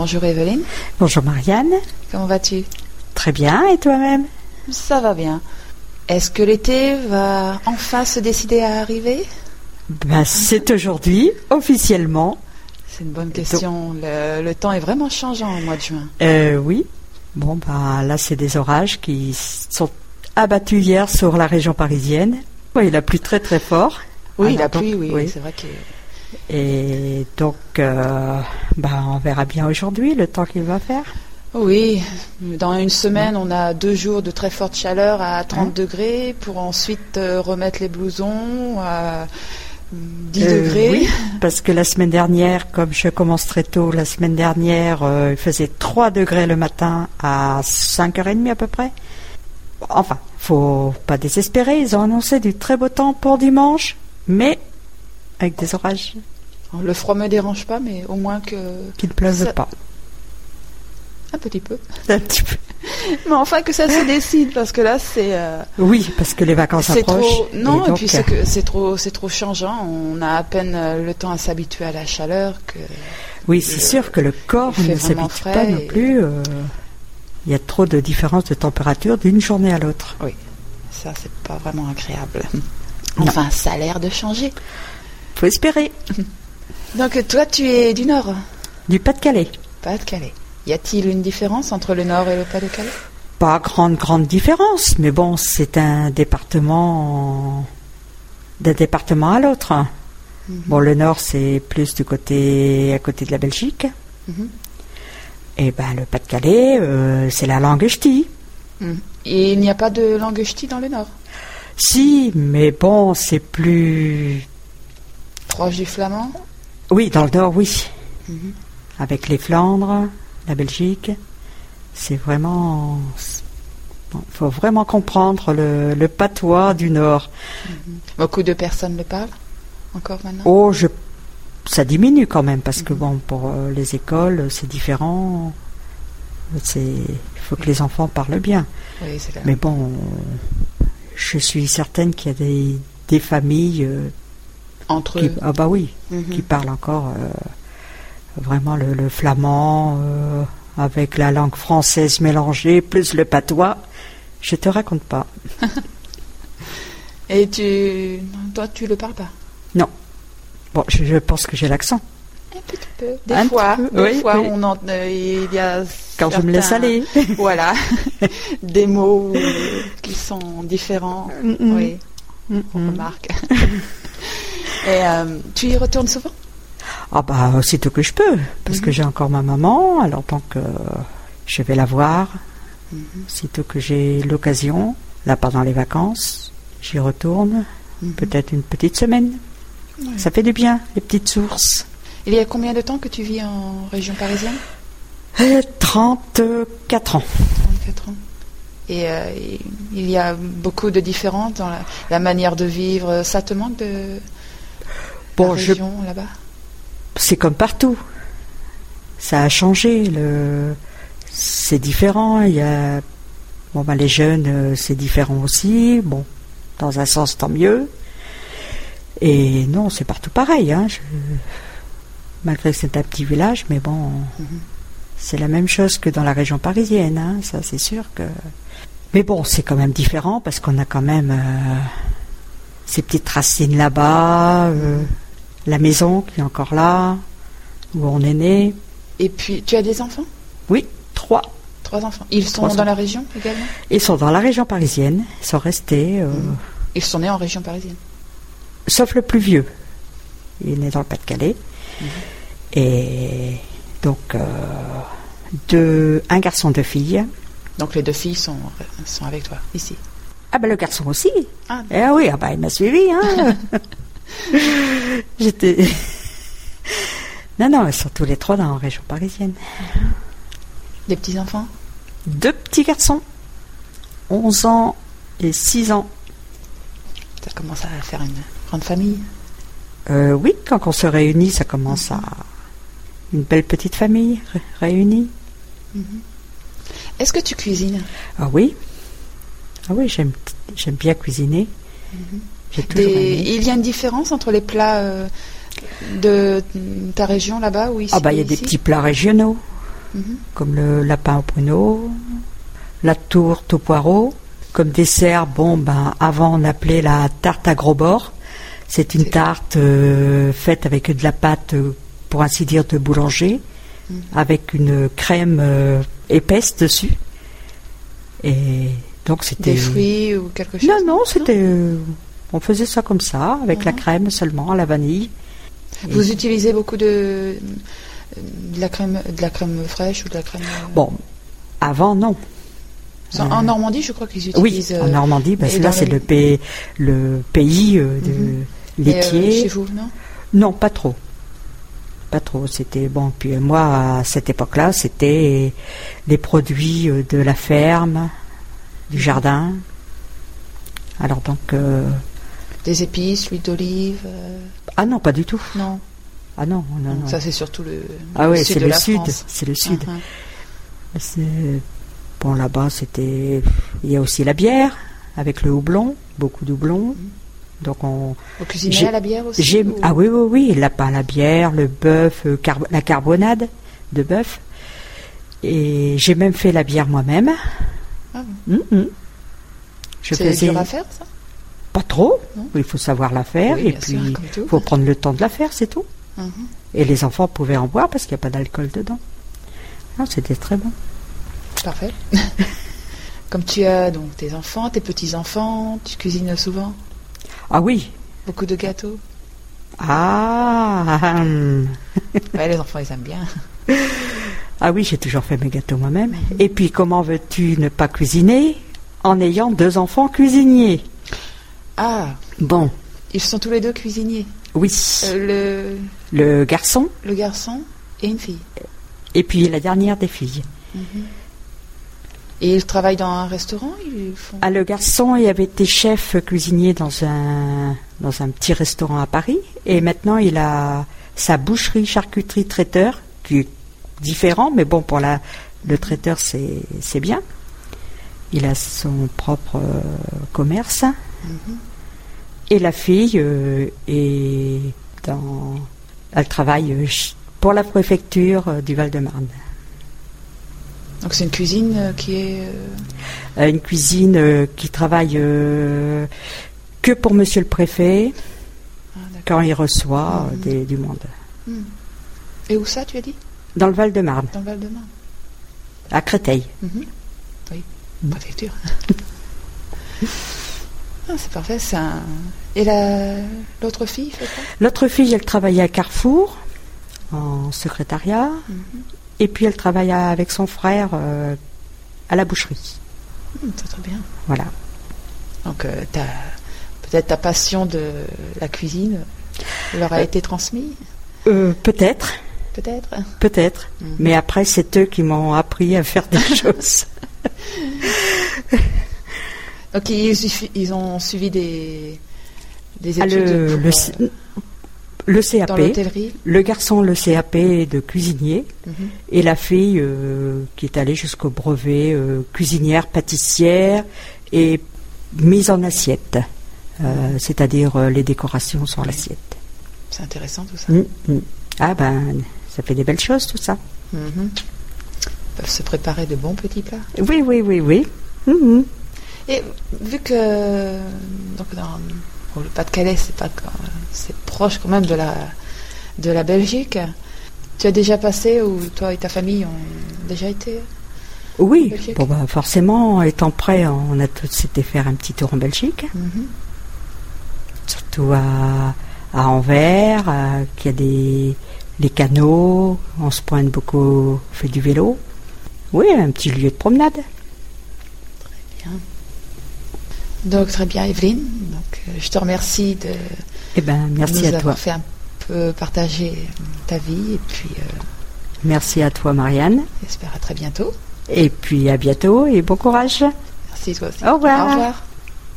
Bonjour Evelyne, Bonjour Marianne. comment vas-tu? Très bien, et toi-même? Ça va bien. Est-ce que l'été va enfin se décider à arriver? Ben, C'est aujourd'hui, officiellement. C'est une bonne question. Le, le temps est vraiment changeant au mois de juin. Euh, oui. Bon, ben, là, c'est des orages qui sont abattus hier sur la région parisienne. Oui, il a plu très très fort. Oui, Alors, la pluie, donc, oui, oui. c'est vrai que... Et donc, euh, ben, on verra bien aujourd'hui le temps qu'il va faire. Oui, dans une semaine, on a deux jours de très forte chaleur à 30 Hein degrés pour ensuite euh, remettre les blousons à 10 Euh, degrés. oui, parce que la semaine dernière, comme je commence très tôt, la semaine dernière, euh, il faisait 3 degrés le matin à 5h30 à peu près. Enfin, faut pas désespérer, ils ont annoncé du très beau temps pour dimanche, mais avec des orages Le froid me dérange pas, mais au moins que... qui ne pleuvent Ça- pas. Un petit peu. Un petit peu. Mais enfin que ça se décide, parce que là, c'est... euh, Oui, parce que les vacances approchent. trop non et, donc, puis c'est que c'est trop c'est trop changeant. On a à peine euh, le temps à s'habituer à la chaleur que Oui, c'est sûr que le corps ne s'habitue pas non et- plus. euh, Il y a trop de différence de température d'une journée à l'autre. ça c'est pas vraiment agréable. Non. Enfin, ça a l'air de changer. Faut espérer. Donc toi tu es du nord, Du Pas-de-Calais. Pas-de-Calais. Y a-t-il une différence entre le nord et le Pas-de-Calais? Pas grande, grande différence, mais bon, c'est un département d'un département à l'autre. Mhm. Bon, le nord, c'est plus du côté à côté de la Belgique. Mhm. Et ben, le Pas-de-Calais, euh, c'est la langue ch'ti. Mhm. Et il n'y a pas de langue ch'ti dans le nord, Si, mais bon, c'est plus. Proche du flamand. Oui, dans le nord, oui. Mhm. Avec les Flandres, la Belgique, c'est vraiment. Il faut vraiment comprendre le, le patois du nord. Beaucoup de personnes le parlent encore maintenant? Oh, je, ça diminue quand même parce que Mhm. bon, pour euh, les écoles, c'est différent. Il faut que les enfants parlent bien. Oui. Mais bon, je suis certaine qu'il y a des, des familles euh, Entre qui, eux. ah bah oui, Mhm. qui parlent encore euh, vraiment le, le flamand euh, avec la langue française mélangée plus le patois. Je te raconte pas. Et tu, toi, tu le parles pas? Bon, je, je pense que j'ai l'accent Un petit peu. Des Un fois, peu, des oui, fois, oui. on en, euh, il y a quand je me laisse certains- aller. Voilà, des mots qui sont différents. Mm, mm. Oui, Mm, on remarque. Et euh, tu y retournes souvent? Ah bah aussitôt que je peux, parce que Mhm. j'ai encore ma maman, alors donc euh, je vais la voir, aussitôt que j'ai l'occasion, là pendant les vacances, j'y retourne, Mhm. peut-être une petite semaine. Ouais. Ça fait du bien, les petites sources. Il y a combien de temps que tu vis en région parisienne? Euh, 34 ans. 34 ans. Et euh, il y a beaucoup de différences dans la, la manière de vivre. Ça te manque de Bon, la je- région là-bas C'est comme partout. Ça a changé, le... c'est différent. Il y a... bon, bah, les jeunes, euh, c'est différent aussi. Bon, dans un sens, tant mieux. Et non, c'est partout pareil. Hein. Je- Malgré que c'est un petit village, mais bon, Mhm. c'est la même chose que dans la région parisienne. Hein. Ça, c'est sûr que. Mais bon, c'est quand même différent parce qu'on a quand même euh, ces petites racines là-bas, euh, la maison qui est encore là, où on est né. Et puis, tu as des enfants? Oui, trois. Trois enfants. Ils sont Trois dans enfants. la région également? Ils sont dans la région parisienne, ils sont restés, euh, Mhm. Ils sont nés en région parisienne. sauf le plus vieux. Il est né dans le Pas-de-Calais. Mhm. Et donc, euh, deux, un garçon, deux filles. Donc les deux filles sont, sont avec toi ici. Ah ben le garçon aussi. Ah, Eh oui, ah ben, il m'a suivi. Hein. J'étais. non, non, ils sont tous les trois dans la région parisienne. des petits enfants? Deux petits garçons, 11 ans et 6 ans. Ça commence à faire une grande famille? Euh, oui, quand on se réunit, ça commence à une belle petite famille ré- réunie. Est-ce que tu cuisines? Ah oui, ah oui, j'aime bien cuisiner. Toujours Des-. Il y a une différence entre les plats euh, de ta région là-bas ou ici Ah bah il y a des petits plats régionaux. Mhm. comme le lapin au pruneau, la tourte au poireau. Comme dessert, bon, ben, avant on appelait la tarte à gros bords. C'est une tarte euh, faite avec de la pâte, euh, pour ainsi dire, de boulanger, Mhm. avec une crème euh, épaisse dessus. Et donc c'était. Des fruits ou quelque chose Non, non, c'était. euh, on faisait ça comme ça, avec la Mhm. crème seulement, à la vanille. Vous utilisez beaucoup de, de la crème, de la crème fraîche ou de la crème. euh, Bon, avant, non. En, en Normandie, je crois qu'ils Oui, utilisent. en euh, Normandie, ben, et c'est là c'est le- le pays, le pays euh, de euh, laitier. chez vous, non? Non, pas trop. Pas trop. C'était bon. Puis euh, moi, à cette époque-là, c'était les produits euh, de la ferme, du jardin. Alors donc, euh, Des épices, l'huile d'olive. euh, ah non, pas du tout. non. Ah non, non, non. Ça, c'est surtout le. ah oui, c'est le sud. France. C'est le sud. Bon, là-bas, c'était. Il y a aussi la bière avec le houblon, beaucoup de houblon. Donc on. Vous cuisinez à la bière aussi ou- ah oui oui oui la la bière le bœuf euh, la carbonade de bœuf et j'ai même fait la bière moi-même. Ah, Mhm. Je C'est faisais dur à faire, ça? Pas trop. Il faut savoir la faire Oui, et puis tout. faut prendre le temps de la faire c'est tout. Mhm. Et les enfants pouvaient en boire parce qu'il n'y a pas d'alcool dedans. Non, c'était très bon. Parfait. Comme tu as donc tes enfants, tes petits-enfants, tu cuisines souvent? Ah oui. Beaucoup de gâteaux? Ah, hum. Ouais, les enfants, ils aiment bien. ah oui, j'ai toujours fait mes gâteaux moi-même. Et puis comment veux-tu ne pas cuisiner en ayant deux enfants cuisiniers? Ah, Bon, ils sont tous les deux cuisiniers. oui. Euh, Le garçon le, garçon et une fille. et puis la dernière des filles. Et ils travaillent dans un restaurant ils font... Ah, le garçon, il avait été chef cuisinier dans un, dans un petit restaurant à Paris. Et maintenant, il a sa boucherie, charcuterie, traiteur, qui est différent, mais bon, pour la, le traiteur, c'est bien. Il a son propre euh, commerce. Et la fille euh, est dans. Elle travaille euh, pour la préfecture euh, du Val-de-Marne. Donc c'est une cuisine qui est... une cuisine qui travaille que pour Monsieur le Préfet ah, quand il reçoit des- du monde. Et où ça, tu as dit? Dans le Val-de-Marne, Dans le Val-de-Marne à Créteil. Mhm. Oui, Mhm. préfecture. ah, c'est parfait. c'est un- Et la... l'autre fille fait quoi? L'autre fille, elle travaillait à Carrefour en secrétariat, Mhm. et puis elle travaille avec son frère euh, à la boucherie. Hum, C'est très bien. Voilà. Donc euh, peut-être ta passion de la cuisine leur a Euh. été transmise, Euh, peut-être, peut-être peut-être. Mhm. Mais après, c'est eux qui m'ont appris à faire des choses. Donc ils, ont suivi des, des Ah, études le, pour, le, le dans CAP, le garçon le CAP de cuisinier, Mhm. et la fille euh, qui est allée jusqu'au brevet euh, cuisinière, pâtissière et mise en assiette, Euh, c'est-à-dire les décorations sur l'assiette. C'est intéressant tout ça. Mm, mm. Ah ben, ça fait des belles choses tout ça. Mhm. Ils peuvent se préparer de bons petits plats. Oui, oui, oui, oui. Et vu que donc dans bon, le Pas-de-Calais, c'est pas c'est proche quand même de la de la Belgique. Tu as déjà passé ou toi et ta famille ont déjà été Oui, bon bah forcément, étant prêt, on a tous été faire un petit tour en Belgique, Mhm. surtout à, à Anvers, à- qui a des les canaux, on se pointe beaucoup, on fait du vélo. Oui, un petit lieu de promenade. Donc très bien Evelyne. Donc euh, je te remercie de Eh ben, merci nous à toi. avoir fait un peu partager ta vie et puis euh, Merci à toi, Marianne. j'espère à très bientôt. Et puis à bientôt et bon courage. Merci toi aussi. Au revoir. Au revoir.